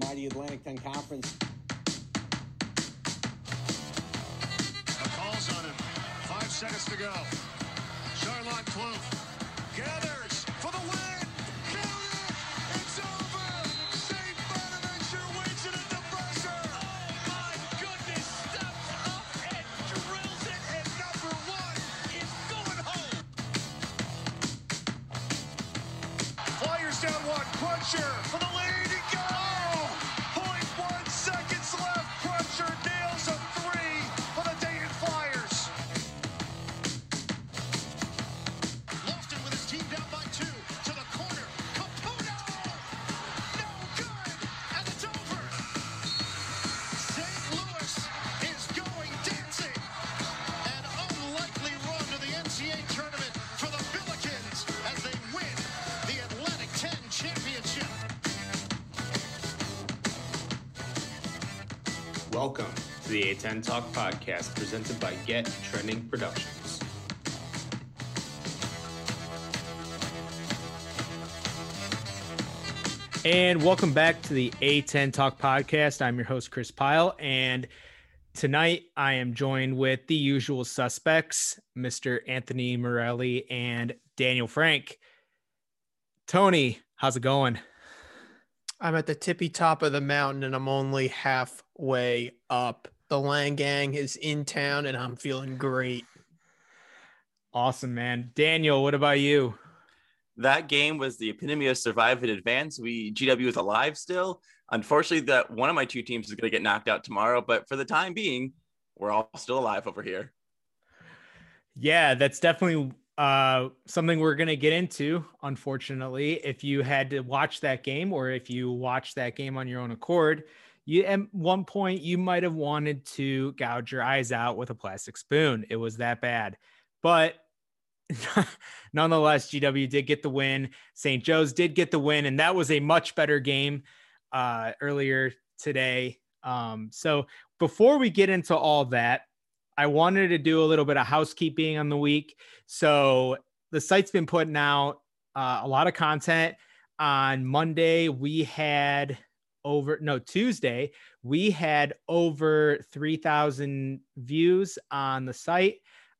mighty Atlantic 10 Conference. A call's on him. Five seconds to go. Charlotte Kloof gathers for to the A10 Talk podcast presented by Get Trending Productions. And welcome back to the A10 Talk podcast. I'm your host, Chris Pyle. And tonight I am joined with the usual suspects, Mr. Anthony Morelli and Daniel Frank. Tony, how's it going? I'm at the tippy top of the mountain and I'm only halfway up. The Lange Gang is in town and I'm feeling great. Awesome, man. Daniel, what about you? that game was the epitome of survive and advance. We GW is alive still. Unfortunately, that one of my two teams is going to get knocked out tomorrow, but for the time being, we're all still alive over here. Yeah, that's definitely uh, something we're going to get into. Unfortunately, if you had to watch that game or if you watched that game on your own accord, you at one point you might have wanted to gouge your eyes out with a plastic spoon. It was that bad, but nonetheless, GW did get the win. St. Joe's did get the win, and that was a much better game uh, earlier today. Um, so before we get into all that, I wanted to do a little bit of housekeeping on the week. So the site's been putting out uh, a lot of content. On Monday, we had over no Tuesday, we had over 3,000 views on the site.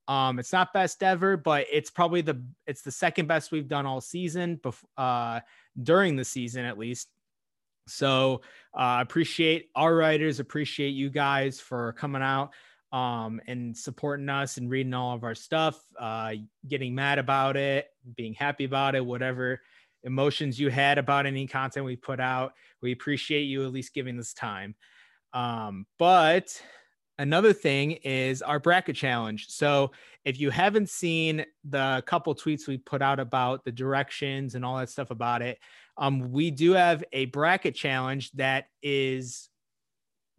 Um, it's not best ever, but it's probably the it's the second best we've done all season, bef- uh, during the season at least. So uh, appreciate our writers, appreciate you guys for coming out um, and supporting us and reading all of our stuff, uh, getting mad about it, being happy about it, whatever emotions you had about any content we put out. We appreciate you at least giving this time. Um, but another thing is our bracket challenge. So if you haven't seen the couple tweets we put out about the directions and all that stuff about it, um, we do have a bracket challenge that is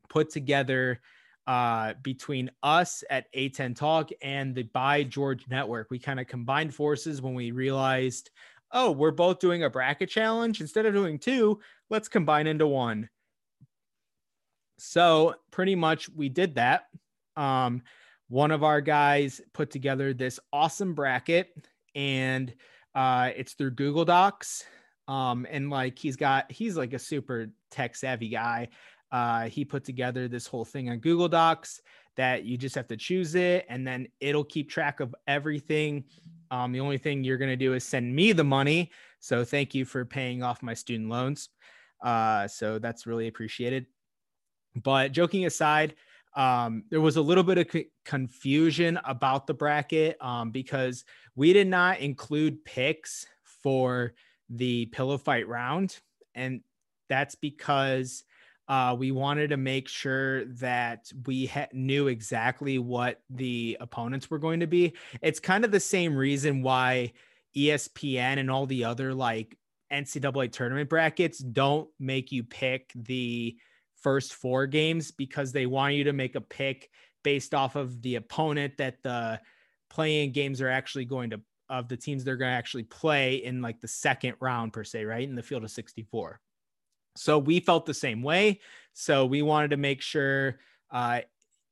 put together uh, between us at A10 Talk and the By George Network. We kind of combined forces when we realized, oh, we're both doing a bracket challenge. Instead of doing two, let's combine into one. So pretty much we did that. Um, one of our guys put together this awesome bracket and uh, it's through Google Docs. Um, and like he's got, he's like a super tech savvy guy. Uh, he put together this whole thing on Google Docs that you just have to choose it and then it'll keep track of everything. Um, the only thing you're going to do is send me the money. So thank you for paying off my student loans. Uh, so that's really appreciated. But joking aside, um, there was a little bit of c- confusion about the bracket um, because we did not include picks for the pillow fight round. And that's because uh, we wanted to make sure that we ha- knew exactly what the opponents were going to be. It's kind of the same reason why ESPN and all the other like NCAA tournament brackets don't make you pick the first four games because they want you to make a pick based off of the opponent that the playing games are actually going to of the teams they're going to actually play in like the second round per se, right? In the field of 64. So we felt the same way. So we wanted to make sure uh,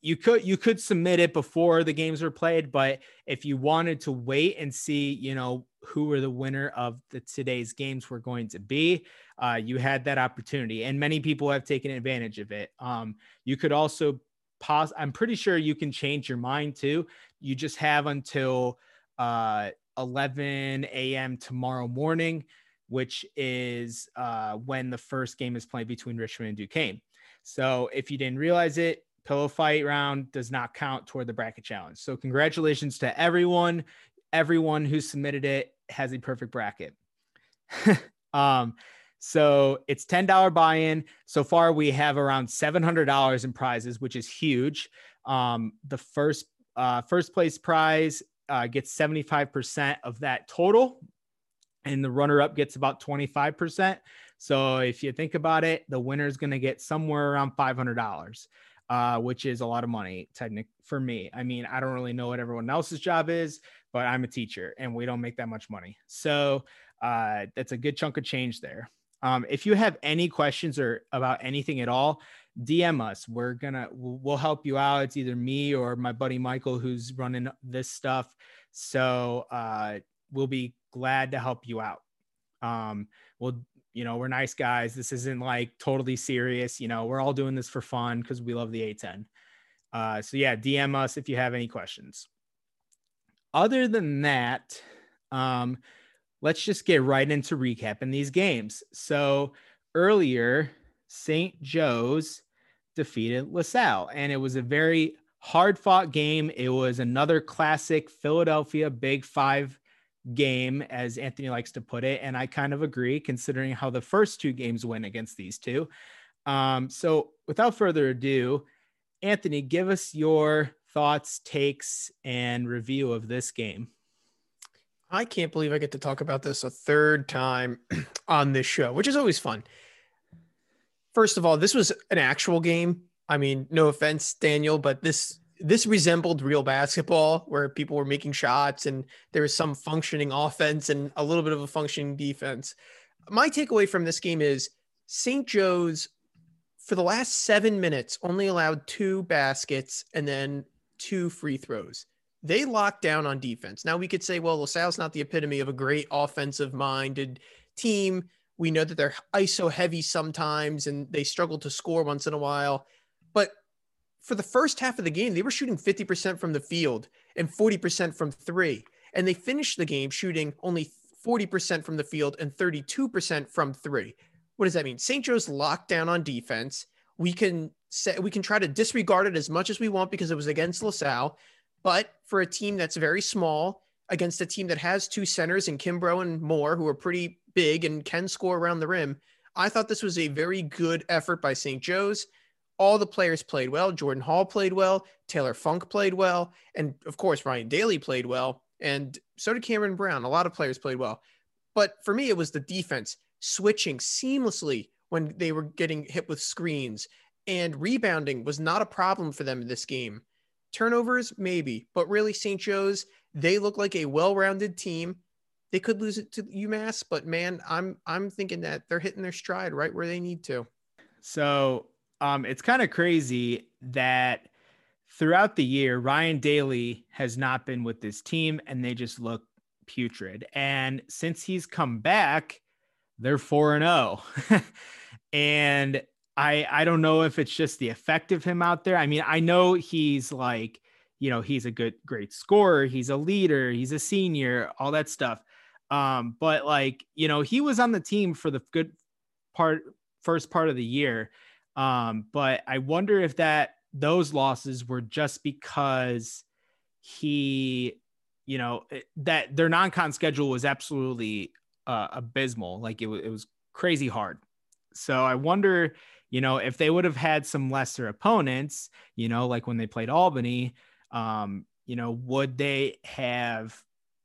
you could you could submit it before the games were played, but if you wanted to wait and see, you know, who were the winner of the today's games were going to be, uh, you had that opportunity, and many people have taken advantage of it. Um, you could also pause. I'm pretty sure you can change your mind too. You just have until uh, 11 a.m. tomorrow morning, which is uh, when the first game is played between Richmond and Duquesne. So if you didn't realize it, pillow fight round does not count toward the bracket challenge. So congratulations to everyone. Everyone who submitted it has a perfect bracket. um, so it's $10 buy-in. So far, we have around $700 in prizes, which is huge. Um, the first uh, first place prize uh, gets 75% of that total, and the runner up gets about 25%. So if you think about it, the winner is going to get somewhere around $500, uh, which is a lot of money, technically, for me. I mean, I don't really know what everyone else's job is, but I'm a teacher and we don't make that much money. So uh, that's a good chunk of change there. Um, if you have any questions or about anything at all, DM us. We're gonna we'll help you out. It's either me or my buddy Michael who's running this stuff. So uh, we'll be glad to help you out. Um, we'll you know we're nice guys. This isn't like totally serious. You know we're all doing this for fun because we love the A10. Uh, so yeah, DM us if you have any questions. Other than that, um, let's just get right into recapping these games. So earlier, St. Joe's defeated LaSalle, and it was a very hard fought game. It was another classic Philadelphia Big Five game, as Anthony likes to put it. And I kind of agree, considering how the first two games went against these two. Um, so without further ado, Anthony, give us your thoughts, takes, and review of this game. I can't believe I get to talk about this a third time on this show, which is always fun. First of all, this was an actual game. I mean, no offense, Daniel, but this this resembled real basketball where people were making shots and there was some functioning offense and a little bit of a functioning defense. My takeaway from this game is St. Joe's for the last 7 minutes only allowed two baskets and then two free throws they locked down on defense. Now we could say, well, LaSalle's not the epitome of a great offensive minded team. We know that they're ISO heavy sometimes and they struggle to score once in a while. For the first half of the game, they were shooting 50% from the field and 40% from three. And they finished the game shooting only 40% from the field and 32% from three. What does that mean? St. Joe's locked down on defense. We can say we can try to disregard it as much as we want because it was against LaSalle. But for a team that's very small against a team that has two centers in Kimbrough and Moore, who are pretty big and can score around the rim, I thought this was a very good effort by St. Joe's. All the players played well. Jordan Hall played well. Taylor Funk played well. And of course, Ryan Daly played well. And so did Cameron Brown. A lot of players played well. But for me, it was the defense switching seamlessly when they were getting hit with screens. And rebounding was not a problem for them in this game. Turnovers, maybe, but really, St. Joe's, they look like a well-rounded team. They could lose it to UMass, but man, I'm I'm thinking that they're hitting their stride right where they need to. So um, it's kind of crazy that throughout the year, Ryan Daly has not been with this team, and they just look putrid. And since he's come back, they're four and zero, oh. and I I don't know if it's just the effect of him out there. I mean, I know he's like, you know, he's a good great scorer, he's a leader, he's a senior, all that stuff. Um, but like, you know, he was on the team for the good part first part of the year. Um, but I wonder if that those losses were just because he, you know, that their non-con schedule was absolutely uh, abysmal. Like it, it was crazy hard. So I wonder you know, if they would have had some lesser opponents, you know, like when they played Albany, um, you know, would they have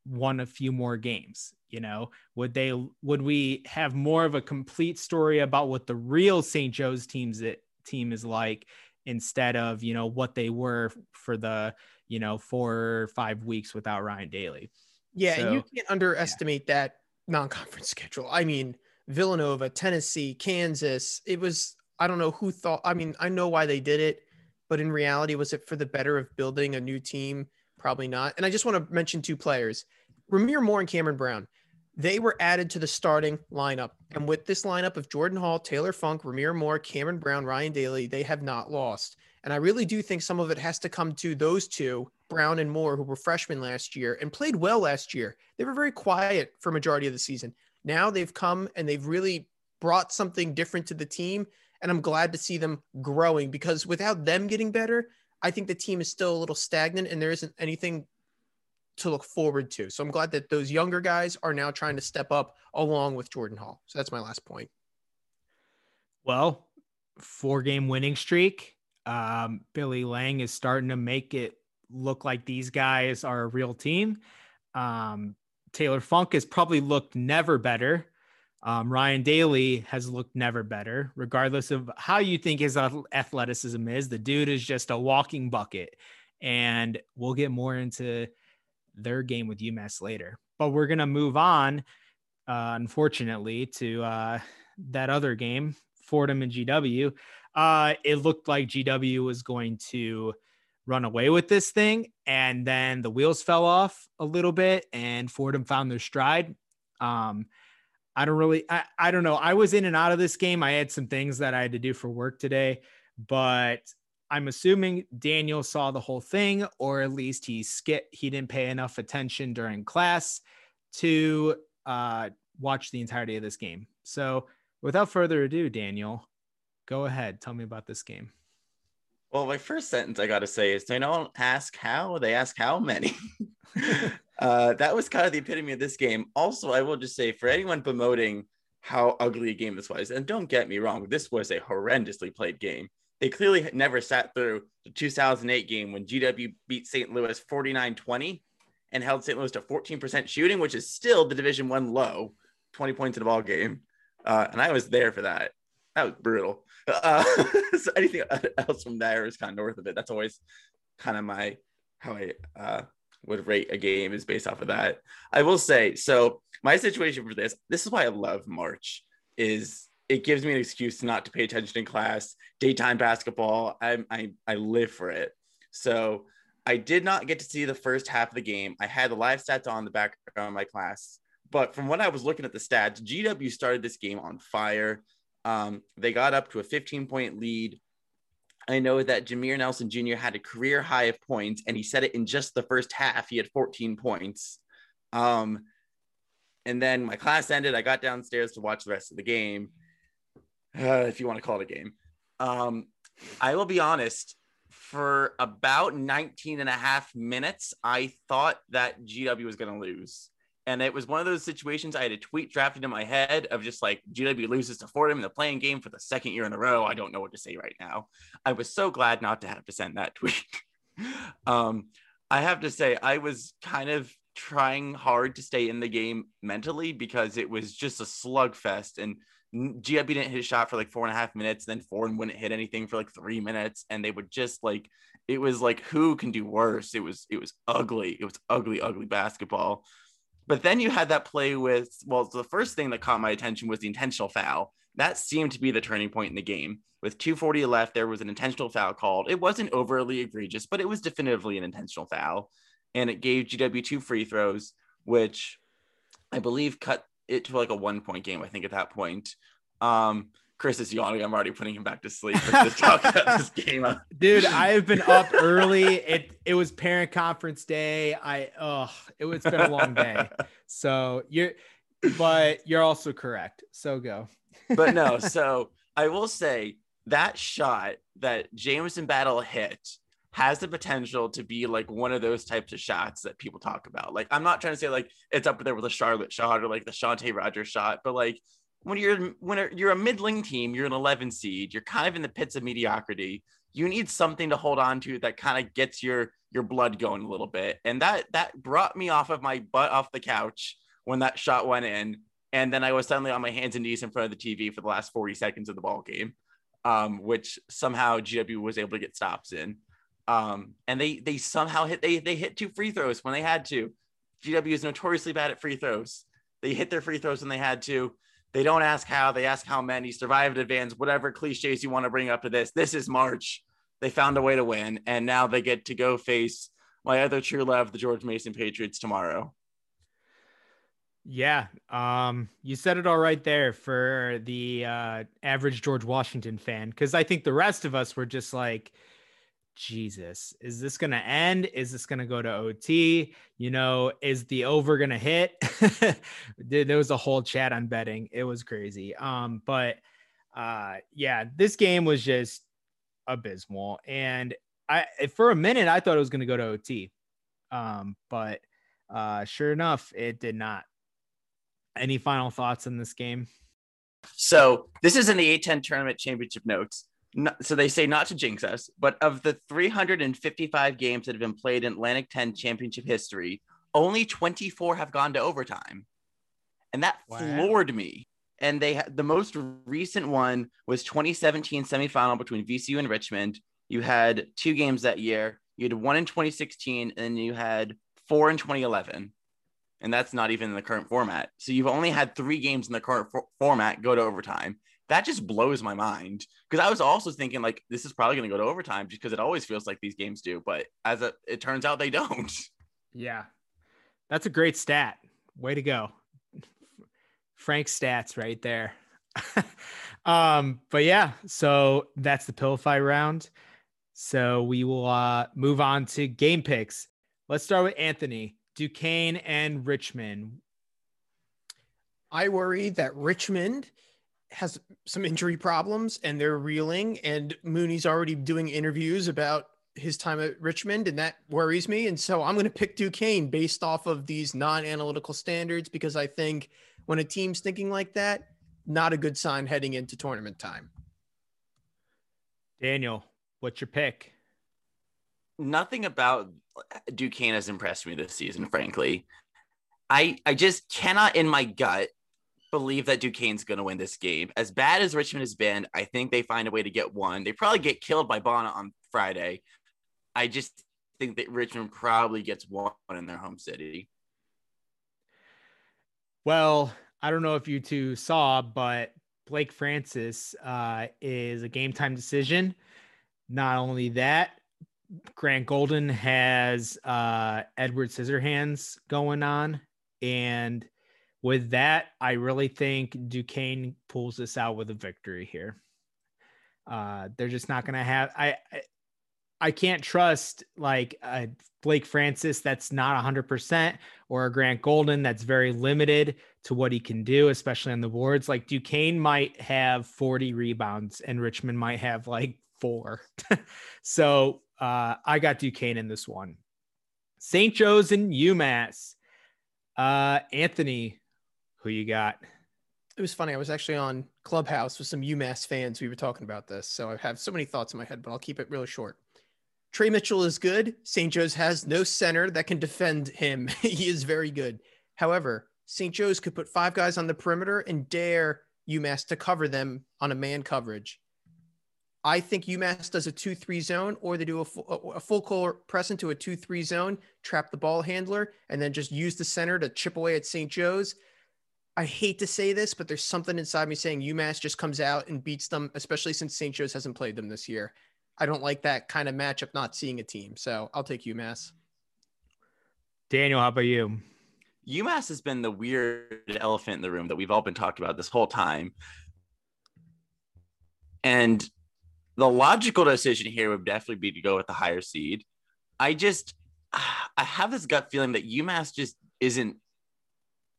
won a few more games? You know, would they would we have more of a complete story about what the real St. Joe's teams that team is like instead of, you know, what they were for the, you know, four or five weeks without Ryan Daly. Yeah, so, and you can't underestimate yeah. that non-conference schedule. I mean, Villanova, Tennessee, Kansas. It was I don't know who thought. I mean, I know why they did it, but in reality, was it for the better of building a new team? Probably not. And I just want to mention two players. Rahmir Moore and Cameron Brown, they were added to the starting lineup. And with this lineup of Jordan Hall, Taylor Funk, Rahmir Moore, Cameron Brown, Ryan Daly, they have not lost. And I really do think some of it has to come to those two, Brown and Moore, who were freshmen last year and played well last year. They were very quiet for majority of the season. Now they've come and they've really brought something different to the team. And I'm glad to see them growing because without them getting better, I think the team is still a little stagnant and there isn't anything to look forward to. So I'm glad that those younger guys are now trying to step up along with Jordan Hall. So that's my last point. Well, four game winning streak. Um, Billy Lange is starting to make it look like these guys are a real team. Um, Taylor Funk has probably looked never better. Um, Ryan Daly has looked never better, regardless of how you think his athleticism is. The dude is just a walking bucket. And we'll get more into their game with UMass later. But we're going to move on, uh, unfortunately, to uh, that other game, Fordham and GW. Uh, it looked like GW was going to run away with this thing. And then the wheels fell off a little bit and Fordham found their stride. Um, I don't really, I, I don't know. I was in and out of this game. I had some things that I had to do for work today, but I'm assuming Daniel saw the whole thing, or at least he skip he didn't pay enough attention during class to uh, watch the entirety of this game. So, without further ado, Daniel, go ahead. Tell me about this game. Well, my first sentence I got to say is they don't ask how, they ask how many. uh, that was kind of the epitome of this game. Also, I will just say for anyone bemoting how ugly a game this was, and don't get me wrong, this was a horrendously played game they clearly never sat through the 2008 game when GW beat St. Louis 49-20 and held St. Louis to 14% shooting, which is still the Division One low, 20 points in a ball game. Uh, and I was there for that. That was brutal. Uh, so anything else from there is kind of north of it. That's always kind of my how I uh, would rate a game is based off of that. I will say so. My situation for this, this is why I love March. Is it gives me an excuse not to pay attention in class. Daytime basketball, I, I, I live for it. So I did not get to see the first half of the game. I had the live stats on the background of my class, but from what I was looking at the stats, GW started this game on fire. Um, they got up to a 15 point lead. I know that Jameer Nelson Jr. had a career high of points, and he said it in just the first half. He had 14 points. Um, and then my class ended. I got downstairs to watch the rest of the game uh, if you want to call it a game. Um, I will be honest, for about 19 and a half minutes, I thought that GW was going to lose. And it was one of those situations I had a tweet drafted in my head of just like GW loses to Fordham in the playing game for the second year in a row. I don't know what to say right now. I was so glad not to have to send that tweet. um, I have to say, I was kind of trying hard to stay in the game mentally because it was just a slugfest. And GW didn't hit a shot for like four and a half minutes. Then Fordham wouldn't hit anything for like three minutes, and they would just like it was like who can do worse? It was it was ugly. It was ugly, ugly basketball. But then you had that play with well, the first thing that caught my attention was the intentional foul. That seemed to be the turning point in the game. With 240 left, there was an intentional foul called. It wasn't overly egregious, but it was definitively an intentional foul. And it gave GW two free throws, which I believe cut it to like a one point game, I think, at that point. Um, Chris is yawning. I'm already putting him back to sleep. Just talk about this game. Dude, I have been up early. It it was parent conference day. I oh, it was been a long day. So you're, but you're also correct. So go. but no, so I will say that shot that Jamison Battle hit has the potential to be like one of those types of shots that people talk about. Like, I'm not trying to say like it's up there with a Charlotte shot or like the Shantae Rogers shot, but like when you're when you're a middling team, you're an 11 seed, you're kind of in the pits of mediocrity. You need something to hold on to that kind of gets your your blood going a little bit, and that that brought me off of my butt off the couch when that shot went in, and then I was suddenly on my hands and knees in front of the TV for the last 40 seconds of the ball game, um, which somehow GW was able to get stops in. Um, and they they somehow hit they they hit two free throws when they had to. GW is notoriously bad at free throws. They hit their free throws when they had to. They don't ask how, they ask how many, survived advance, whatever cliches you want to bring up to this. This is March. They found a way to win, and now they get to go face my other true love, the George Mason Patriots, tomorrow. Yeah, um, you said it all right there for the uh, average George Washington fan, because I think the rest of us were just like, Jesus, is this going to end? Is this going to go to OT? You know, is the over going to hit? there was a whole chat on betting. It was crazy. Um, but uh, yeah, this game was just abysmal. And I, for a minute, I thought it was going to go to OT. Um, but uh, sure enough, it did not. Any final thoughts on this game? So this is in the A10 tournament championship notes not, so they say not to jinx us, but of the 355 games that have been played in Atlantic 10 championship history, only 24 have gone to overtime. And that wow. floored me. And they had the most recent one was 2017 semifinal between VCU and Richmond. You had two games that year. You had one in 2016, and then you had four in 2011. And that's not even in the current format. So you've only had three games in the current for- format go to overtime that just blows my mind because I was also thinking like this is probably going to go to overtime just because it always feels like these games do, but as a, it turns out they don't. Yeah, that's a great stat. Way to go, Frank stats right there. um, but yeah, so that's the pillow fight round. So we will uh, move on to game picks. Let's start with Anthony Duquesne and Richmond. I worry that Richmond has some injury problems and they're reeling and Mooney's already doing interviews about his time at Richmond and that worries me and so I'm going to pick Duquesne based off of these non-analytical standards because I think when a team's thinking like that not a good sign heading into tournament time. Daniel, what's your pick? Nothing about Duquesne has impressed me this season frankly. I I just cannot in my gut believe that Duquesne's going to win this game. As bad as Richmond has been, I think they find a way to get one. They probably get killed by Bonnet on Friday. I just think that Richmond probably gets one in their home city. Well, I don't know if you two saw, but Blake Francis uh, is a game time decision. Not only that, Grant Golden has uh, Edward Scissorhands going on, and with that, I really think Duquesne pulls this out with a victory here. Uh, they're just not going to have. I, I, I can't trust like a Blake Francis that's not 100% or a Grant Golden that's very limited to what he can do, especially on the boards. Like Duquesne might have 40 rebounds and Richmond might have like four. so uh, I got Duquesne in this one. St. Joe's and UMass. Uh, Anthony, who you got? It was funny. I was actually on Clubhouse with some UMass fans. We were talking about this. So I have so many thoughts in my head, but I'll keep it really short. Tre Mitchell is good. St. Joe's has no center that can defend him. he is very good. However, St. Joe's could put five guys on the perimeter and dare UMass to cover them on a man coverage. I think UMass does a 2 3 zone, or they do a full, a full court press into a 2 3 zone, trap the ball handler, and then just use the center to chip away at St. Joe's. I hate to say this, but there's something inside me saying UMass just comes out and beats them, especially since St. Joe's hasn't played them this year. I don't like that kind of matchup, not seeing a team. So I'll take UMass. Daniel, how about you? UMass has been the weird elephant in the room that we've all been talking about this whole time. And the logical decision here would definitely be to go with the higher seed. I just, I have this gut feeling that UMass just isn't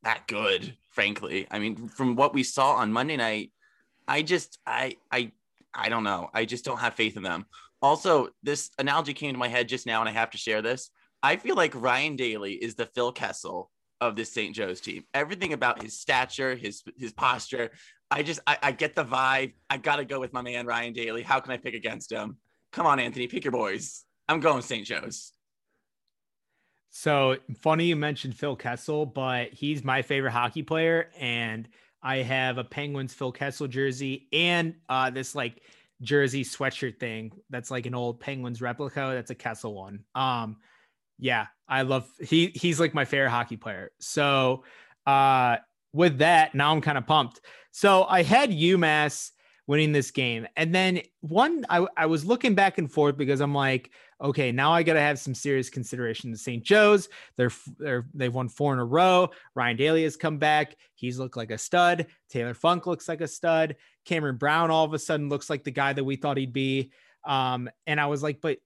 that good frankly. I mean, from what we saw on Monday night, I just I I I don't know. I just don't have faith in them. Also, this analogy came to my head just now, and I have to share this. I feel like Ryan Daly is the Phil Kessel of this St. Joe's team. Everything about his stature, his his posture, I just I, I get the vibe. I gotta go with my man Ryan Daly. How can I pick against him? Come on, Anthony, pick your boys. I'm going St. Joe's. So funny you mentioned Phil Kessel, but he's my favorite hockey player, and I have a Penguins Phil Kessel jersey and uh, this like jersey sweatshirt thing that's like an old Penguins replica. That's a Kessel one. Um, yeah, I love he he's like my favorite hockey player. So uh, with that, now I'm kind of pumped. So I had UMass winning this game, and then one I I was looking back and forth because I'm like okay, now I got to have some serious consideration to St. Joe's. They're, they're they've won four in a row. Ryan Daly has come back. He's looked like a stud. Taylor Funk looks like a stud. Cameron Brown all of a sudden looks like the guy that we thought he'd be. Um, and I was like, but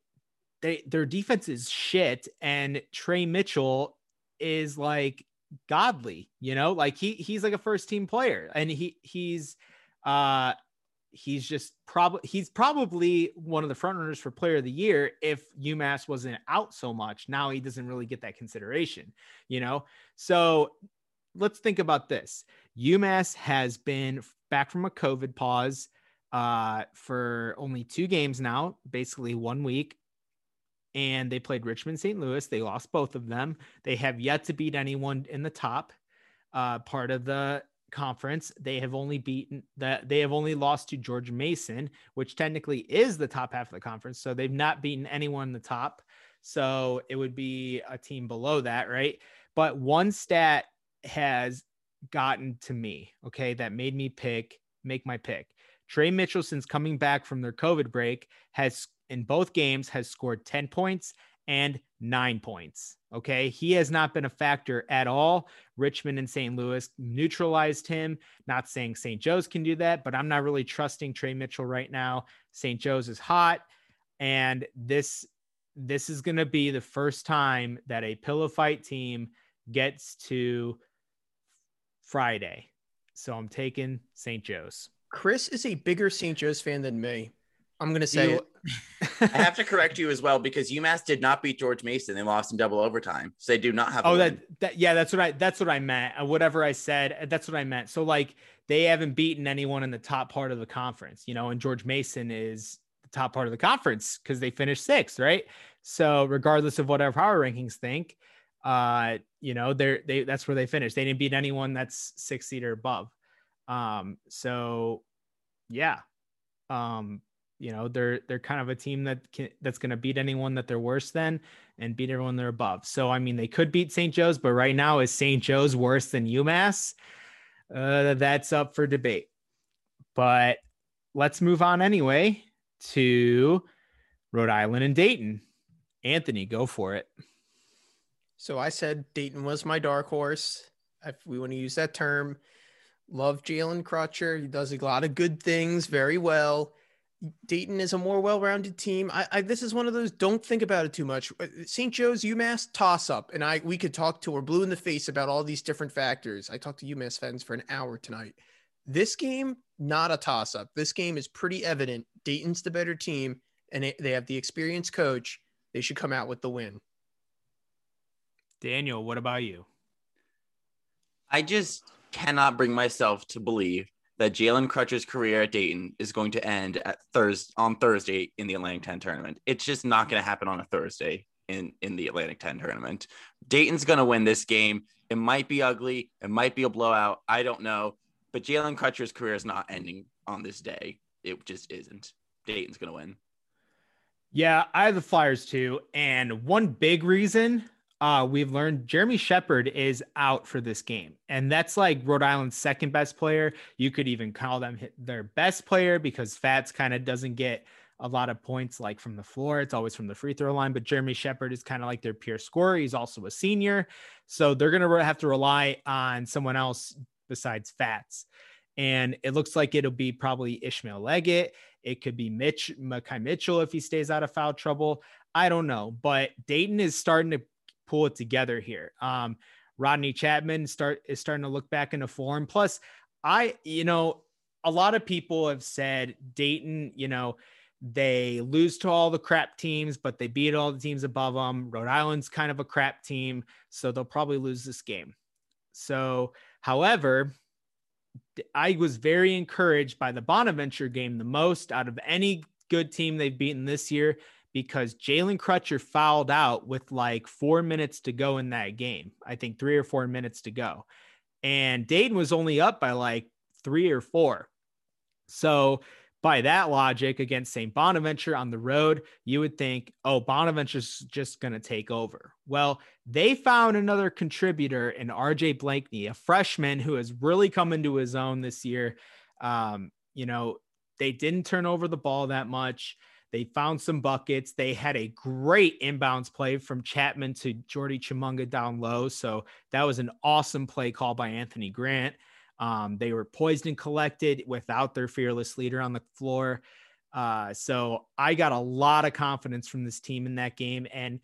they their defense is shit, and Tre Mitchell is like godly, you know, like he he's like a first team player, and he he's uh he's just probably he's probably one of the frontrunners for player of the year if UMass wasn't out so much. Now he doesn't really get that consideration, you know. So let's think about this. UMass has been back from a COVID pause uh, for only two games now, basically one week. And they played Richmond St. Louis. They lost both of them. They have yet to beat anyone in the top uh, part of the conference. They have only beaten that they have only lost to George Mason, which technically is the top half of the conference. So they've not beaten anyone in the top. So it would be a team below that, right? But one stat has gotten to me, okay, that made me pick, make my pick. Tre Mitchell, since coming back from their COVID break, has in both games has scored 10 points and nine points. Okay. He has not been a factor at all. Richmond and St. Louis neutralized him. Not saying St. Joe's can do that, but I'm not really trusting Tre Mitchell right now. St. Joe's is hot. And this this is going to be the first time that a pillow fight team gets to Friday. So I'm taking St. Joe's. Chris is a bigger St. Joe's fan than me. I'm gonna say you, I have to correct you as well because UMass did not beat George Mason. They lost in double overtime. So they do not have. Oh, that, that yeah, that's what I that's what I meant. Uh, whatever I said, uh, that's what I meant. So like they haven't beaten anyone in the top part of the conference, you know, and George Mason is the top part of the conference because they finished sixth, right? So regardless of what our power rankings think, uh, you know, they're they that's where they finished. They didn't beat anyone that's six seed or above. Um, so yeah. Um, you know, they're they're kind of a team that can, that's going to beat anyone that they're worse than and beat everyone they're above. So I mean, they could beat St. Joe's, but right now is St. Joe's worse than UMass? Uh, that's up for debate. But let's move on anyway to Rhode Island and Dayton. Anthony, go for it. So I said Dayton was my dark horse. If we want to use that term, love Jalen Crutcher. He does a lot of good things very well. Dayton is a more well-rounded team. I, I, this is one of those don't think about it too much. Uh, St. Joe's UMass toss up, and I we could talk to we're blue in the face about all these different factors. I talked to UMass fans for an hour tonight. This game, not a toss up. This game is pretty evident. Dayton's the better team, and it, they have the experienced coach. They should come out with the win. Daniel, what about you? I just cannot bring myself to believe that Jalen Crutcher's career at Dayton is going to end at Thursday on Thursday in the Atlantic 10 tournament. It's just not going to happen on a Thursday in in the Atlantic 10 tournament. Dayton's going to win this game. It might be ugly, it might be a blowout, I don't know, but Jalen Crutcher's career is not ending on this day. It just isn't. Dayton's going to win. Yeah, I have the Flyers too, and one big reason uh, we've learned Jeremy Sheppard is out for this game. And that's like Rhode Island's second best player. You could even call them their best player because Fatts kind of doesn't get a lot of points like from the floor. It's always from the free throw line. But Jeremy Sheppard is kind of like their pure scorer. He's also a senior. So they're going to have to rely on someone else besides Fatts. And it looks like it'll be probably Ishmael Leggett. It could be Mitch Makai Mitchell if he stays out of foul trouble. I don't know. But Dayton is starting to pull it together here. Um, Rodney Chapman start is starting to look back into form. Plus, I, you know, a lot of people have said Dayton, you know, they lose to all the crap teams, but they beat all the teams above them. Rhode Island's kind of a crap team, so they'll probably lose this game. So, however, I was very encouraged by the Bonaventure game the most out of any good team they've beaten this year because Jalen Crutcher fouled out with like four minutes to go in that game. I think three or four minutes to go. And Dayton was only up by like three or four. So, by that logic, against St. Bonaventure on the road, you would think, oh, Bonaventure's just going to take over. Well, they found another contributor in RJ Blakney, a freshman who has really come into his own this year. Um, you know, they didn't turn over the ball that much They found some buckets. They had a great inbounds play from Chapman to Jordy Tshimanga down low. So that was an awesome play call by Anthony Grant. Um, they were poised and collected without their fearless leader on the floor. Uh, so I got a lot of confidence from this team in that game. And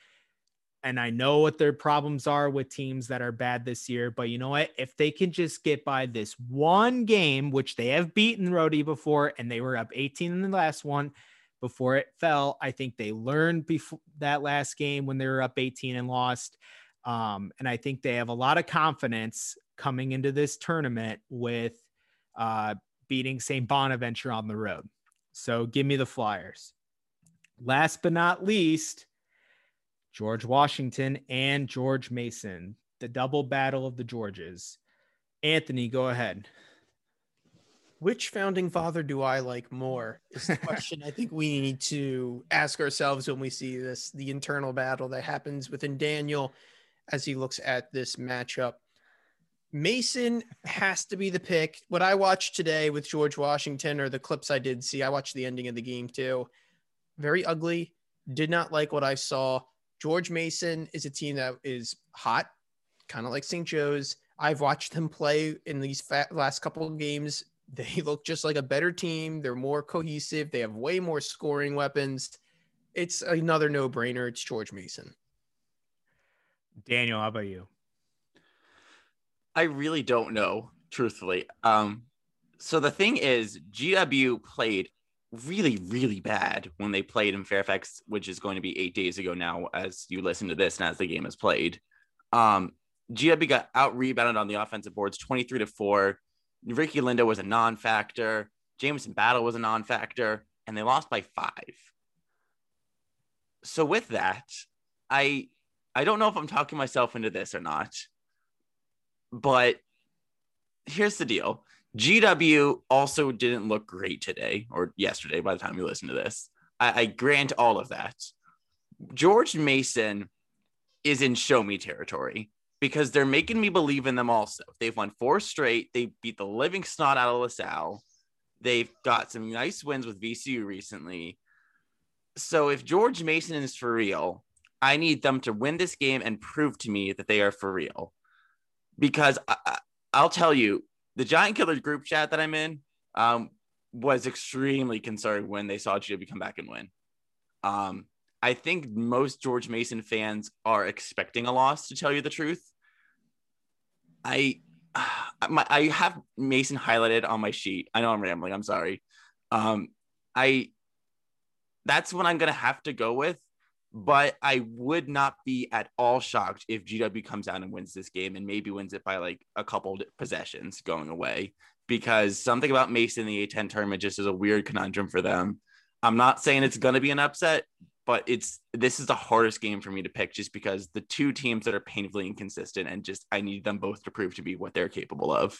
and I know what their problems are with teams that are bad this year. But you know what? If they can just get by this one game, which they have beaten Rhody before, and they were up 18 in the last one before it fell, I think they learned before that last game when they were up 18 and lost. Um, and I think they have a lot of confidence coming into this tournament with uh, beating St. Bonaventure on the road. So give me the Flyers. Last but not least, George Washington and George Mason, the double battle of the Georges. Anthony, go ahead. Which founding father do I like more? Is the question I think we need to ask ourselves when we see this the internal battle that happens within Daniel as he looks at this matchup. Mason has to be the pick. What I watched today with George Washington or the clips I did see, I watched the ending of the game too. Very ugly. Did not like what I saw. George Mason is a team that is hot, kind of like St. Joe's. I've watched them play in these last couple of games. They look just like a better team. They're more cohesive. They have way more scoring weapons. It's another no brainer. It's George Mason. Daniel, how about you? I really don't know, truthfully. Um, so the thing is, GW played really, really bad when they played in Fairfax, which is going to be eight days ago now, as you listen to this and as the game is played. Um, GW got out rebounded on the offensive boards 23 to 4. Ricky Lindo was a non factor. Jamison Battle was a non factor, and they lost by five. So, with that, I I don't know if I'm talking myself into this or not, but here's the deal GW also didn't look great today or yesterday by the time you listen to this. I, I grant all of that. George Mason is in show me territory because they're making me believe in them also. They've won four straight. They beat the living snot out of LaSalle. They've got some nice wins with VCU recently. So if George Mason is for real, I need them to win this game and prove to me that they are for real. Because I, will tell you, the Giant Killers group chat that I'm in um, was extremely concerned when they saw GW come back and win. Um, I think most George Mason fans are expecting a loss, to tell you the truth. I my, I have Mason highlighted on my sheet. I know I'm rambling. I'm sorry. Um, I that's what I'm gonna have to go with. But I would not be at all shocked if GW comes out and wins this game and maybe wins it by like a couple possessions going away because something about Mason in the A10 tournament just is a weird conundrum for them. I'm not saying it's to be an upset, but it's this is the hardest game for me to pick just because the two teams that are painfully inconsistent and just I need them both to prove to be what they're capable of.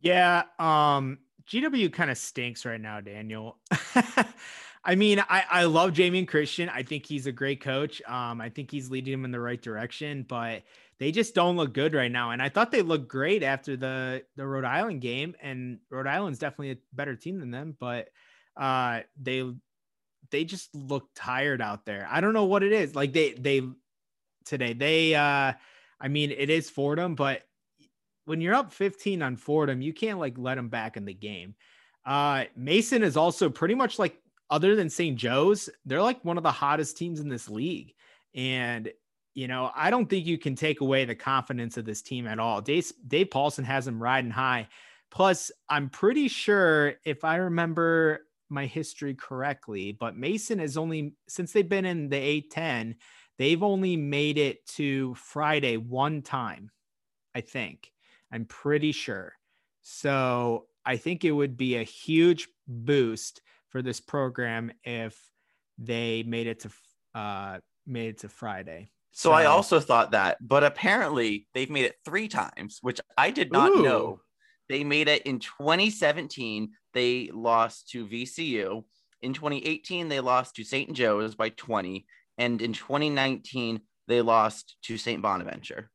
Yeah, um GW kind of stinks right now, Daniel. I mean, I, I love Jamion Christian. I think he's a great coach. Um, I think he's leading them in the right direction, but they just don't look good right now. And I thought they looked great after the the Rhode Island game, and Rhode Island's definitely a better team than them, but uh, they they just look tired out there. I don't know what it is. Like they they today they uh, I mean it is Fordham, but when you're up 15 on Fordham, you can't like let them back in the game. Uh, Mason is also pretty much like other than St. Joe's, they're like one of the hottest teams in this league. And, you know, I don't think you can take away the confidence of this team at all. Dave, Dave Paulsen has them riding high. Plus, I'm pretty sure if I remember my history correctly, but Mason is only, since they've been in the A10, they've only made it to Friday one time, I think. I'm pretty sure. So I think it would be a huge boost for this program if they made it to uh, made it to Friday. So, so, I also thought that, but apparently they've made it three times, which I did not ooh. know. They made it in 2017. They lost to VCU. In 2018, they lost to St. Joe's by 20. And in 2019, they lost to St. Bonaventure.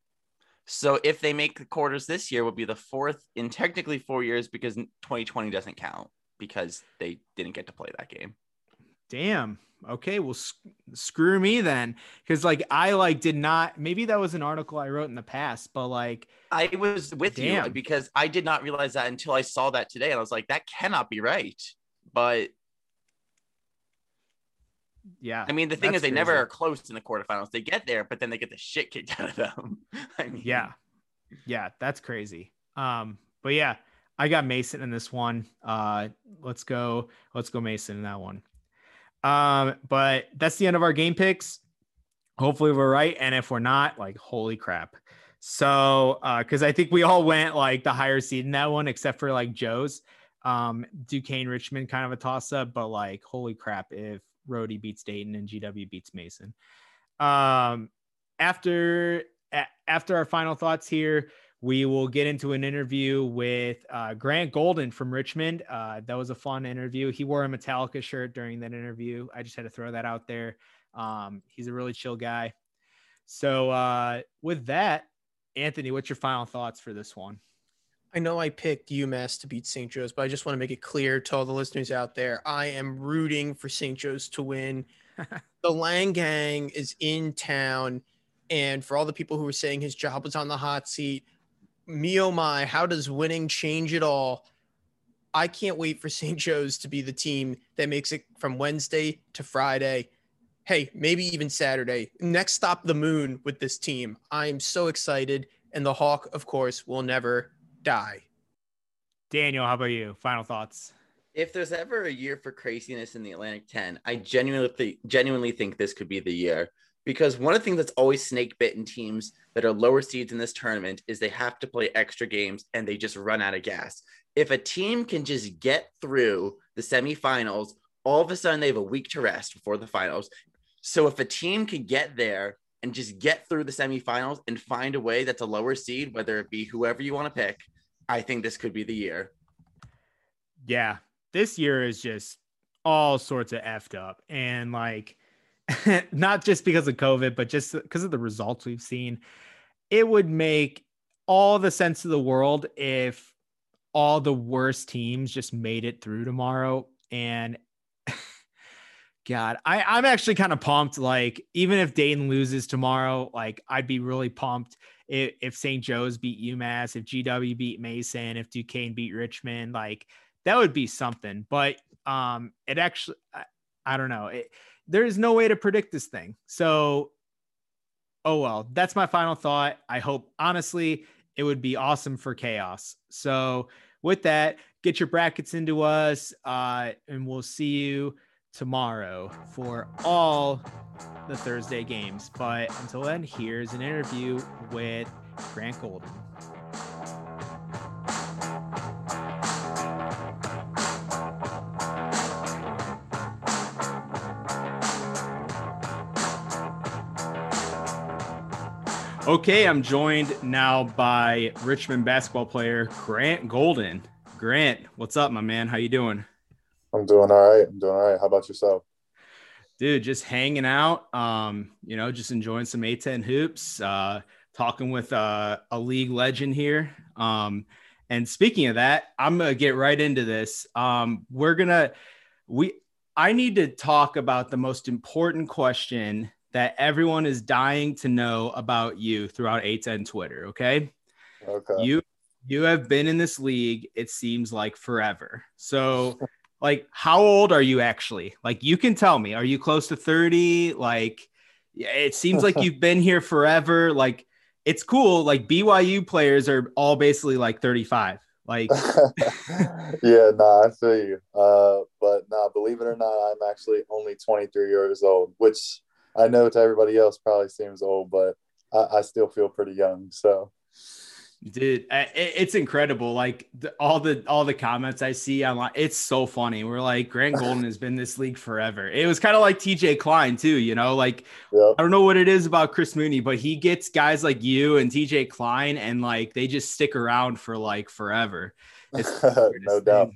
So if they make the quarters this year, will be the fourth in technically four years because 2020 doesn't count because they didn't get to play that game. Damn. Okay, well, sc- screw me then, because like I like did not. Maybe that was an article I wrote in the past, but like I was with Damn. you because I did not realize that until I saw that today, and I was like, that cannot be right. But yeah, I mean, the thing is, they never are close in the quarterfinals. They get there, but then they get the shit kicked out of them. I mean, yeah, yeah, that's crazy. Um, but yeah, I got Mason in this one. Uh, let's go, let's go Mason in that one. Um, but that's the end of our game picks. Hopefully we're right, and if we're not, like, holy crap. So, uh, because I think we all went like the higher seed in that one, except for like Joe's. Um, Duquesne Richmond kind of a toss up, but like, holy crap, if Rhody beats Dayton and GW beats Mason. Um, after a- after our final thoughts here, we will get into an interview with uh, Grant Golden from Richmond. Uh, that was a fun interview. He wore a Metallica shirt during that interview. I just had to throw that out there. Um, he's a really chill guy. So uh, with that, Anthony, what's your final thoughts for this one? I know I picked UMass to beat St. Joe's, but I just want to make it clear to all the listeners out there I am rooting for St. Joe's to win. the Lange Gang is in town. And for all the people who were saying his job was on the hot seat, me oh my, how does winning change it all? I can't wait for St. Joe's to be the team that makes it from Wednesday to Friday. Hey, maybe even Saturday. Next stop, the moon with this team. I'm so excited. And the Hawk, of course, will never die. Daniel, how about you? Final thoughts. If there's ever a year for craziness in the Atlantic 10, I genuinely th- genuinely think this could be the year because one of the things that's always snake bitten teams that are lower seeds in this tournament is they have to play extra games and they just run out of gas. If a team can just get through the semifinals, all of a sudden they have a week to rest before the finals. So if a team can get there and just get through the semifinals and find a way that's a lower seed, whether it be whoever you want to pick, I think this could be the year. Yeah, this year is just all sorts of effed up. And like, not just because of COVID, but just because of the results we've seen, it would make all the sense of the world if all the worst teams just made it through tomorrow. And God, I, I'm actually kind of pumped. Like, even if Dayton loses tomorrow, like, I'd be really pumped if, if St. Joe's beat UMass, if GW beat Mason, if Duquesne beat Richmond. Like, that would be something. But um, it actually, I, I don't know. It, there is no way to predict this thing. So, oh well, that's my final thought. I hope, honestly, it would be awesome for chaos. So, with that, get your brackets into us, uh, and we'll see you tomorrow for all the Thursday games. But until then, here's an interview with Grant Golden. Okay, I'm joined now by Richmond basketball player Grant Golden. Grant, what's up, my man? How you doing? I'm doing all right. I'm doing all right. How about yourself? Dude, just hanging out. Um, you know, just enjoying some A10 hoops, uh, talking with uh, a league legend here. Um, and speaking of that, I'm gonna get right into this. Um, we're gonna we I need to talk about the most important question that everyone is dying to know about you throughout A10 Twitter. Okay. Okay. You you have been in this league, it seems like forever. So like how old are you actually? Like you can tell me, are you close to 30? Like it seems like you've been here forever. Like it's cool. Like BYU players are all basically like 35. Like yeah, nah, I feel you. Uh, but nah, believe it or not, I'm actually only 23 years old, which I know to everybody else probably seems old, but I, I still feel pretty young. So dude I- it's incredible like the, all the all the comments i see online it's so funny we're like grant golden has been this league forever it was kind of like TJ Cline too you know like yep. i don't know what it is about chris mooney but he gets guys like you and TJ Cline and like they just stick around for like forever It's no weirdest doubt.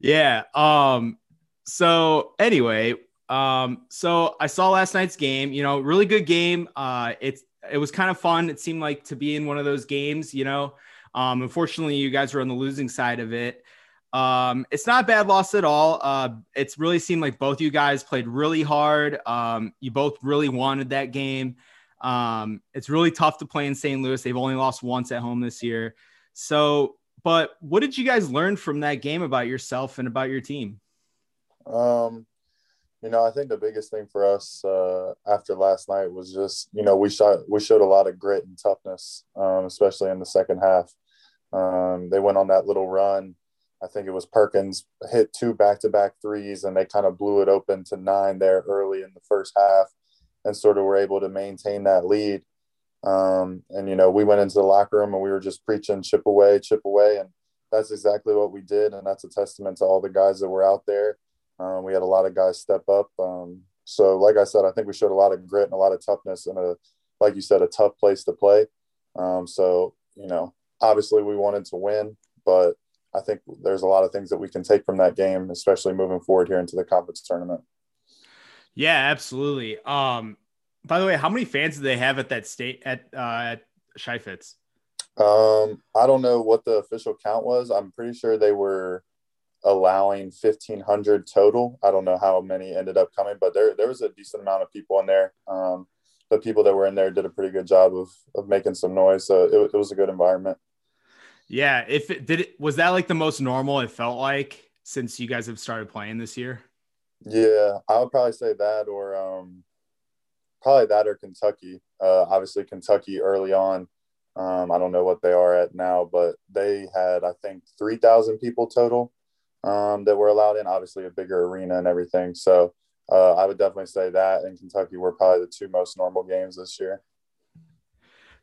yeah um so anyway um so i saw last night's game you know really good game uh it's it was kind of fun it seemed like to be in one of those games you know um unfortunately you guys were on the losing side of it Um, it's not a bad loss at all. Uh, it's really seemed like both you guys played really hard. Um, you both really wanted that game. Um, it's really tough to play in St. Louis. They've only lost once at home this year. So, but what did you guys learn from that game about yourself and about your team? Um, you know, I think the biggest thing for us uh, after last night was just, you know, we shot, we showed a lot of grit and toughness, um, especially in the second half. Um, they went on that little run. I think it was Perkins hit two back-to-back threes, and they kind of blew it open to nine there early in the first half, and sort of were able to maintain that lead. Um, and you know, we went into the locker room and we were just preaching chip away, chip away, and that's exactly what we did. And that's a testament to all the guys that were out there um, we had a lot of guys step up. Um, so, like I said, I think we showed a lot of grit and a lot of toughness in a, like you said, a tough place to play. Um, so, you know, obviously we wanted to win, but I think there's a lot of things that we can take from that game, especially moving forward here into the conference tournament. Yeah, absolutely. Um, by the way, how many fans do they have at that state at uh, at Chaifetz? Um, I don't know what the official count was. I'm pretty sure they were allowing 1500 total. I don't know how many ended up coming, but there, there was a decent amount of people in there. Um, the people that were in there did a pretty good job of, of making some noise. So it, it was a good environment. Yeah. If it did, it, was that like the most normal it felt like since you guys have started playing this year? Yeah, I would probably say that or, um, probably that or Kentucky. Uh, obviously Kentucky early on, um, I don't know what they are at now, but they had, I think, 3,000 people total um, that were allowed in. Obviously, a bigger arena and everything. So uh, I would definitely say that in Kentucky were probably the two most normal games this year.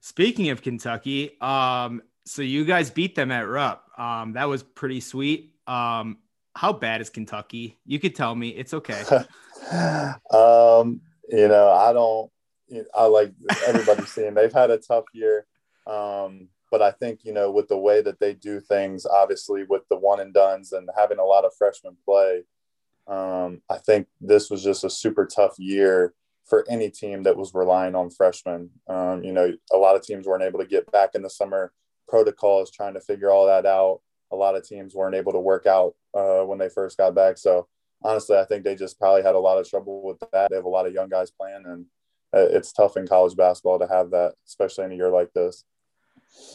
Speaking of Kentucky, um, so you guys beat them at Rupp. Um, that was pretty sweet. Um, how bad is Kentucky? You could tell me. It's okay. um, you know, I don't. I like everybody's seeing they've had a tough year. Um, but I think, you know, with the way that they do things, obviously with the one and dones and having a lot of freshmen play, um, I think this was just a super tough year for any team that was relying on freshmen. Um, you know, a lot of teams weren't able to get back in the summer protocols, trying to figure all that out. A lot of teams weren't able to work out uh, when they first got back. So honestly, I think they just probably had a lot of trouble with that. They have a lot of young guys playing, and uh, it's tough in college basketball to have that, especially in a year like this.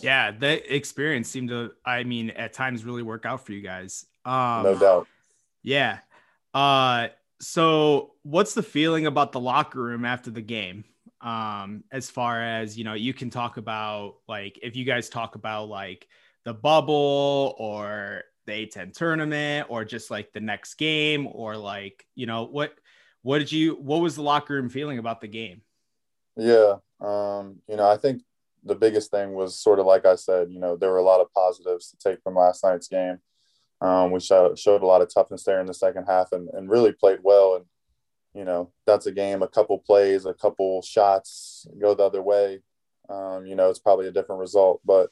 Yeah, the experience seemed to, I mean, at times really work out for you guys. Um, no doubt. Yeah. Uh, so what's the feeling about the locker room after the game? Um, as far as you know, you can talk about like if you guys talk about like the bubble or the A10 tournament or just like the next game or like you know what what did you what was the locker room feeling about the game? Yeah, um, you know, I think the biggest thing was sort of like I said, you know, there were a lot of positives to take from last night's game. Um, we showed, showed a lot of toughness there in the second half and, and really played well. And, you know, that's a game, a couple plays, a couple shots go the other way. Um, you know, it's probably a different result. But,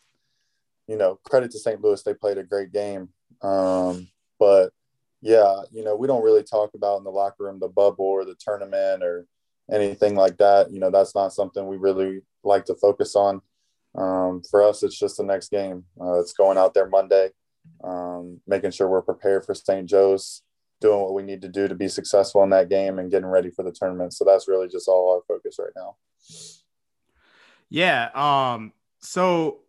you know, credit to St. Louis, they played a great game. Um, but, yeah, you know, we don't really talk about in the locker room the bubble or the tournament or anything like that. You know, that's not something we really like to focus on. Um, for us, it's just the next game. Uh, it's going out there Monday, um, making sure we're prepared for St. Joe's, doing what we need to do to be successful in that game, and getting ready for the tournament. So that's really just all our focus right now. Yeah. Um. So,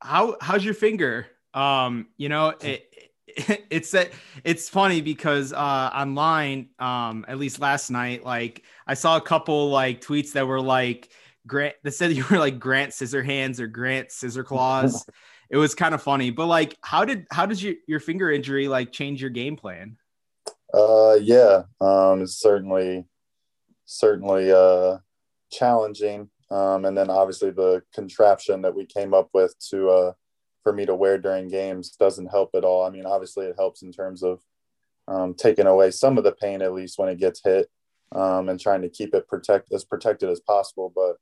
how how's your finger? Um. You know, it, it's that it's funny because uh online um at least last night like i saw a couple like tweets that were like Grant that said you were like Grant Scissor Hands or Grant Scissor Claws. it was kind of funny, but like, how did how does your your finger injury like change your game plan? Uh, yeah, um, it's certainly certainly uh challenging. Um, and then obviously the contraption that we came up with to uh for me to wear during games doesn't help at all. I mean, obviously it helps in terms of um, taking away some of the pain at least when it gets hit um, and trying to keep it protect as protected as possible. But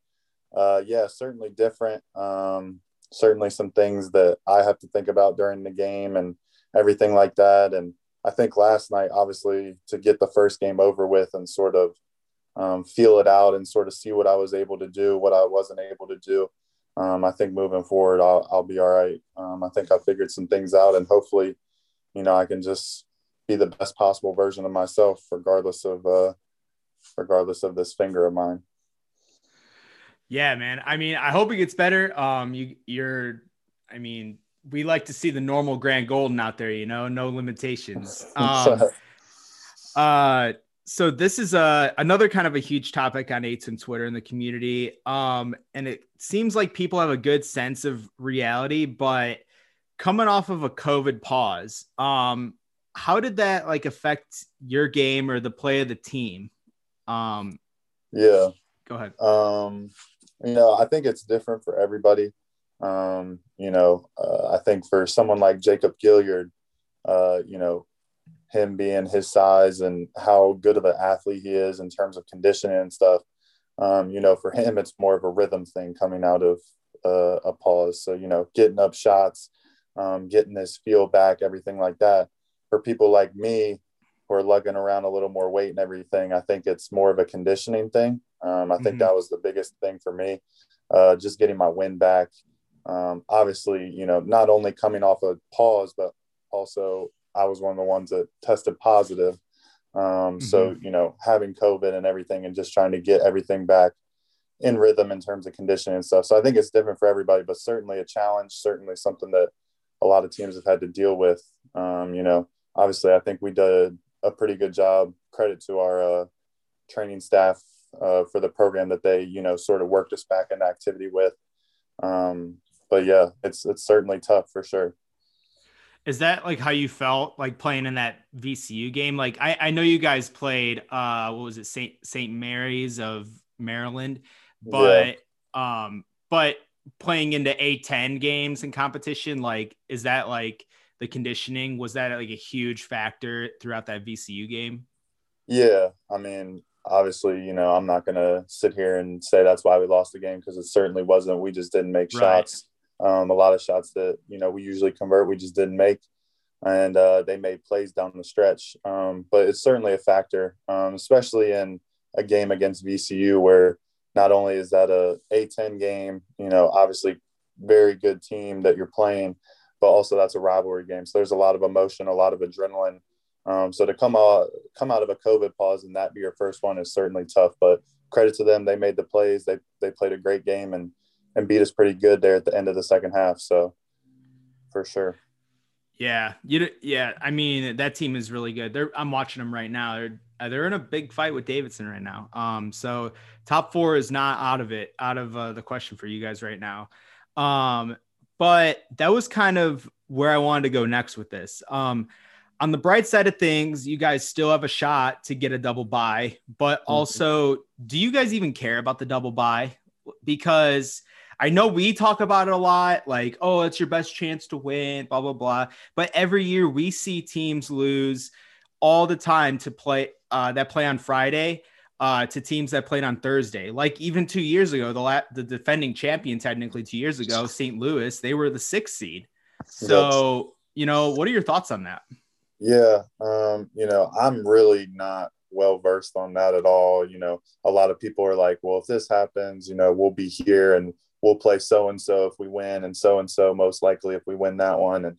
uh, yeah, certainly different. Um, certainly some things that I have to think about during the game and everything like that. And I think last night, obviously, to get the first game over with and sort of um, feel it out and sort of see what I was able to do, what I wasn't able to do. Um, I think moving forward, I'll, I'll be all right. Um, I think I figured some things out, and hopefully, you know, I can just be the best possible version of myself, regardless of, uh, regardless of this finger of mine. Yeah, man. I mean, I hope it gets better. Um, you, you're, I mean, we like to see the normal Grant Golden out there, you know, no limitations. Um, uh, so this is a another kind of a huge topic on A10 Twitter in the community. Um, and it seems like people have a good sense of reality, but coming off of a COVID pause, um, how did that like affect your game or the play of the team? Um, yeah. Go ahead. Um, you know, I think it's different for everybody. Um, you know, uh, I think for someone like Jacob Gilliard, uh, you know, him being his size and how good of an athlete he is in terms of conditioning and stuff. Um, you know, for him, it's more of a rhythm thing coming out of uh, a pause. So, you know, getting up shots, um, getting his feel back, everything like that. For people like me who are lugging around a little more weight and everything, I think it's more of a conditioning thing. Um, I think Mhm. that was the biggest thing for me, uh, just getting my wind back. Um, obviously, you know, not only coming off a pause, but also I was one of the ones that tested positive. Um, So, you know, having COVID and everything and just trying to get everything back in rhythm in terms of conditioning and stuff. So I think it's different for everybody, but certainly a challenge, certainly something that a lot of teams have had to deal with. Um, you know, obviously, I think we did a pretty good job. Credit to our uh, training staff uh, for the program that they, you know, sort of worked us back into activity with. Um, but yeah, it's it's certainly tough for sure. Is that like how you felt like playing in that VCU game? Like I, I know you guys played uh what was it Saint Saint Mary's of Maryland, but um but playing into A10 games and competition, like is that like the conditioning? Was that like a huge factor throughout that VCU game? Yeah, I mean, obviously, you know, I'm not going to sit here and say that's why we lost the game because it certainly wasn't. We just didn't make Right. shots. Um, a lot of shots that you know we usually convert, we just didn't make, and uh, they made plays down the stretch. Um, but it's certainly a factor, um, especially in a game against VCU where not only is that a A10 game, you know, obviously very good team that you're playing, but also that's a rivalry game. So there's a lot of emotion, a lot of adrenaline. Um, so to come out come out of a COVID pause and that be your first one is certainly tough. But credit to them, they made the plays. They they played a great game and and beat us pretty good there at the end of the second half. So for sure. Yeah, you yeah. I mean, that team is really good. They're I'm watching them right now. They're uh, they're in a big fight with Davidson right now. Um, so top four is not out of it, out of uh, the question for you guys right now. Um, but that was kind of where I wanted to go next with this. Um, on the bright side of things, you guys still have a shot to get a double bye, but also, do you guys even care about the double bye? Because I know we talk about it a lot, like, oh, it's your best chance to win, blah, blah, blah. But every year we see teams lose all the time to play uh, that play on Friday uh, to teams that played on Thursday. Like even two years ago, the la- the defending champion, technically two years ago, St. Louis, they were the sixth seed. So, you know, what are your thoughts on that? Yeah, um, you know, I'm really not well versed on that at all. You know, a lot of people are like, well, if this happens, you know, we'll be here and we'll play so and so if we win, and so and so most likely if we win that one. And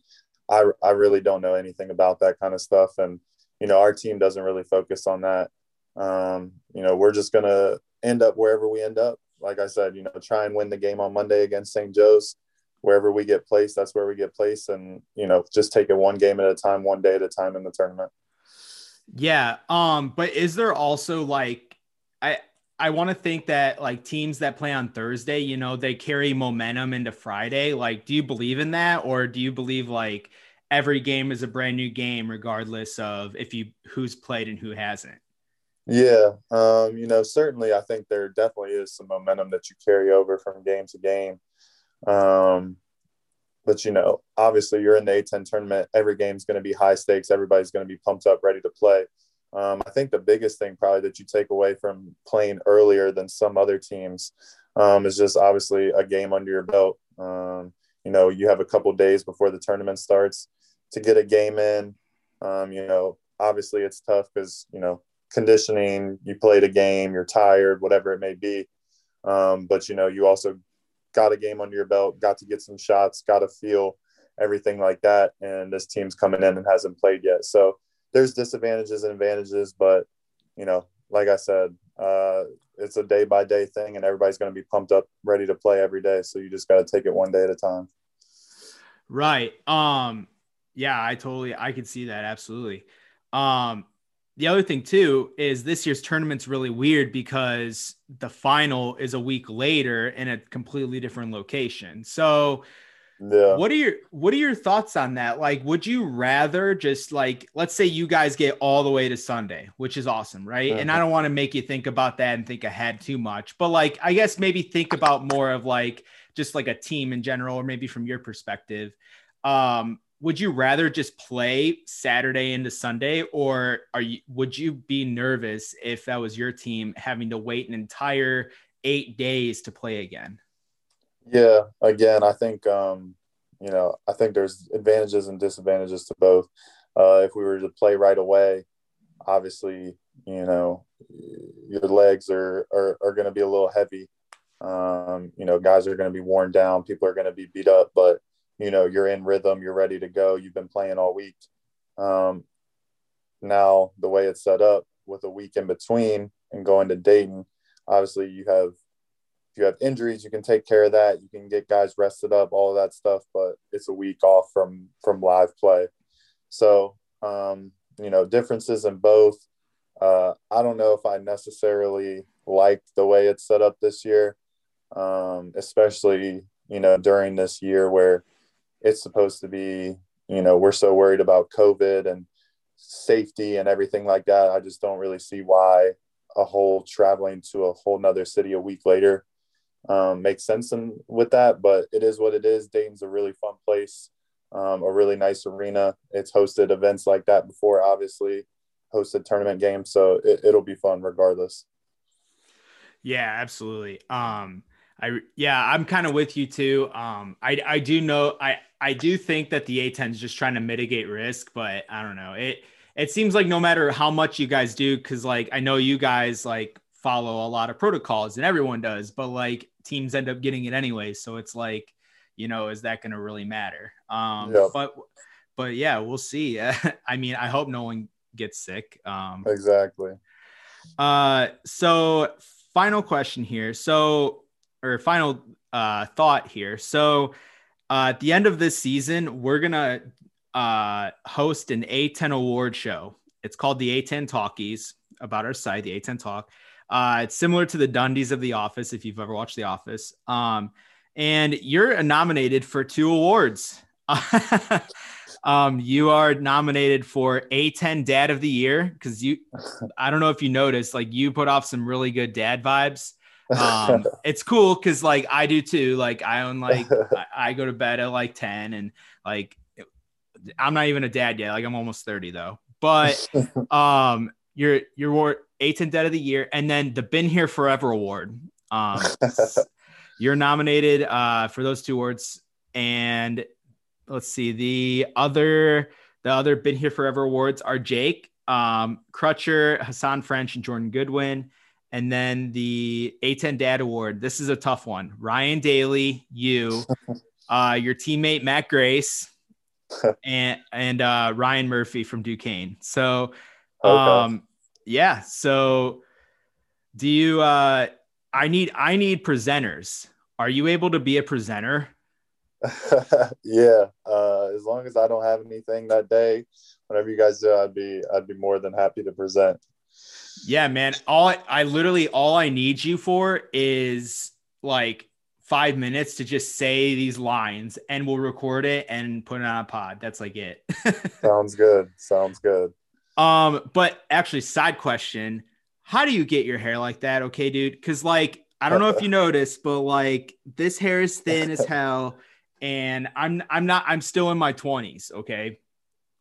I, I really don't know anything about that kind of stuff. And, you know, our team doesn't really focus on that. Um, you know, we're just going to end up wherever we end up. Like I said, you know, try and win the game on Monday against St. Joe's. Wherever we get placed, that's where we get placed. And, you know, just take it one game at a time, one day at a time in the tournament. Yeah. Um, but is there also like I I want to think that like teams that play on Thursday, you know, they carry momentum into Friday. Like, do you believe in that? Or do you believe like every game is a brand new game, regardless of if you who's played and who hasn't? Yeah, um, you know, certainly I think there definitely is some momentum that you carry over from game to game. Um, but you know, obviously you're in the A10 tournament. Every game's going to be high stakes. Everybody's going to be pumped up, ready to play. Um, I think the biggest thing probably that you take away from playing earlier than some other teams um, is just obviously a game under your belt. Um, you know, you have a couple days before the tournament starts to get a game in. Um, you know, obviously it's tough because you know conditioning. You played a game, you're tired, whatever it may be. Um, but you know, you also got a game under your belt, got to get some shots, got to feel, everything like that. And this team's coming in and hasn't played yet. So there's disadvantages and advantages, but you know, like I said, uh, it's a day by day thing, and everybody's going to be pumped up, ready to play every day. So you just got to take it one day at a time. Right. Um. Yeah, I totally. I could see that absolutely. Um. The other thing too is this year's tournament's really weird because the final is a week later in a completely different location. So Yeah. what are your what are your thoughts on that? Like, would you rather just like let's say you guys get all the way to Sunday, which is awesome, right? And I don't want to make you think about that and think ahead too much, but like I guess maybe think about more of like just like a team in general, or maybe from your perspective. Um, would you rather just play Saturday into Sunday, or are you would you be nervous if that was your team having to wait an entire eight days to play again? Yeah, again, I think um, you know, I think there's advantages and disadvantages to both. Uh, if we were to play right away, obviously, you know, your legs are are, are going to be a little heavy. Um, you know, guys are going to be worn down, people are going to be beat up, but you know, you're in rhythm, you're ready to go. You've been playing all week. Um, now, the way it's set up with a week in between and going to Dayton, obviously, you have if you have injuries, you can take care of that. You can get guys rested up, all of that stuff. But it's a week off from from live play, so um, you know differences in both. Uh, I don't know if I necessarily like the way it's set up this year, um, especially you know during this year where it's supposed to be. You know, we're so worried about COVID and safety and everything like that. I just don't really see why a whole traveling to a whole nother city a week later um, makes sense in, with that, but it is what it is. Dayton's a really fun place, um, a really nice arena. It's hosted events like that before, obviously, hosted tournament games, so it, it'll be fun regardless. Yeah, absolutely. Um, I yeah, I'm kind of with you too. Um, I I do know I I do think that the A10 is just trying to mitigate risk, but I don't know. It it seems like no matter how much you guys do, because like I know you guys like follow a lot of protocols and everyone does, but like teams end up getting it anyway. So it's like, you know, is that going to really matter? Um, but but yeah, we'll see. I mean, I hope no one gets sick. Um, Exactly. uh, so final question here. So, or final uh, thought here. So, uh, at the end of this season, we're gonna uh, host an A10 award show. It's called the A10 Talkies about our site, the A10 Talk. Uh, it's similar to the Dundies of The Office, if you've ever watched The Office. Um, and you're nominated for two awards. um, you are nominated for A10 Dad of the Year because you, I don't know if you noticed, like you put off some really good dad vibes. Um, it's cool because like I do too. Like I own like I, go to bed at like 10 and like I'm not even a dad yet. Like I'm almost 30 though. But um your your award A10 Dad of the Year and then the Been Here Forever Award. Um you're nominated uh for those two awards. And let's see, the other the other Been Here Forever awards are Jake, um, Crutcher, Hasahn French, and Jordan Goodwin. And then the A10 Dad Award. This is a tough one. Ryan Daly, you, uh, your teammate Matt Grace, and and uh, Ryan Murphy from Duquesne. So, Okay. um, yeah. So, do you? Uh, I need I need presenters. Are you able to be a presenter? yeah. Uh, as long as I don't have anything that day, whenever you guys do, I'd be I'd be more than happy to present. Yeah, man. All I, I literally all I need you for is like five minutes to just say these lines and we'll record it and put it on a pod. That's like it. Sounds good. Sounds good. um, but actually, side question: How do you get your hair like that? Okay, dude. Because like I don't know if you noticed, but like this hair is thin as hell, and I'm I'm not I'm still in my twenties. Okay,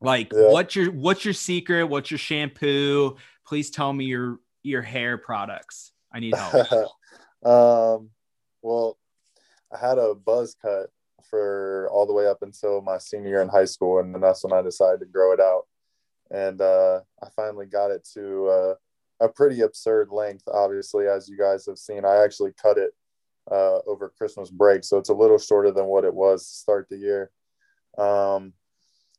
like Yeah. what's your what's your secret? What's your shampoo? Please tell me your your hair products. I need help. um, well, I had a buzz cut for all the way up until my senior year in high school, and then that's when I decided to grow it out. And uh, I finally got it to uh, a pretty absurd length. Obviously, as you guys have seen, I actually cut it uh, over Christmas break, so it's a little shorter than what it was to start the year. Um,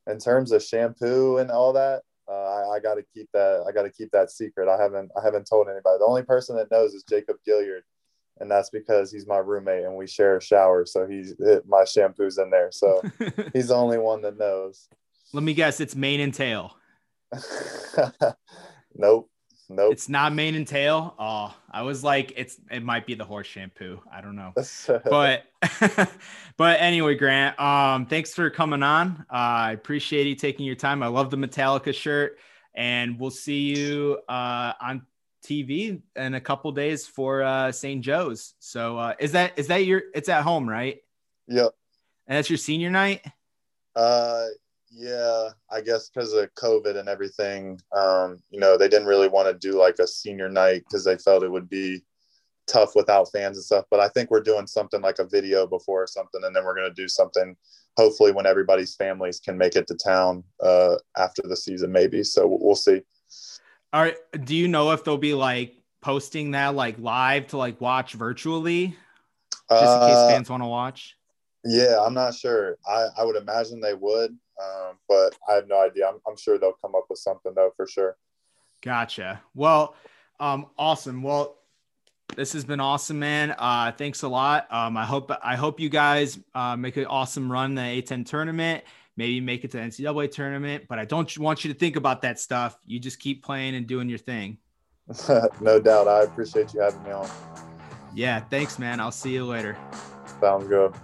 in terms of shampoo and all that, uh, I, I got to keep that. I got to keep that secret. I haven't. I haven't told anybody. The only person that knows is Jacob Gilliard, and that's because he's my roommate and we share a shower. So he's my shampoo's in there. So he's the only one that knows. Let me guess. It's mane and tail. nope. Nope. It's not mane and tail. Oh, I was like, it's it might be the horse shampoo. I don't know. but but anyway, Grant, um, thanks for coming on. Uh, I appreciate you taking your time. I love the Metallica shirt, and we'll see you uh, on TV in a couple days for uh, St. Joe's. So uh, is that is that your? It's at home, right? Yep. And that's your senior night. Uh, yeah, I guess because of COVID and everything, um, you know, they didn't really want to do like a senior night because they felt it would be tough without fans and stuff. But I think we're doing something like a video before or something, and then we're going to do something hopefully when everybody's families can make it to town uh, after the season, maybe. So we'll see. All right. Do you know if they'll be like posting that like live to like watch virtually, just in case Uh, fans want to watch? Yeah, I'm not sure. I, I would imagine they would, um, but I have no idea. I'm, I'm sure they'll come up with something though for sure. Gotcha. Well, um, awesome. Well, this has been awesome, man. Uh, thanks a lot. Um, I hope I hope you guys uh, make an awesome run in the A10 tournament. Maybe make it to the NCAA tournament. But I don't want you to think about that stuff. You just keep playing and doing your thing. no doubt. I appreciate you having me on. Yeah. Thanks, man. I'll see you later. Sounds good.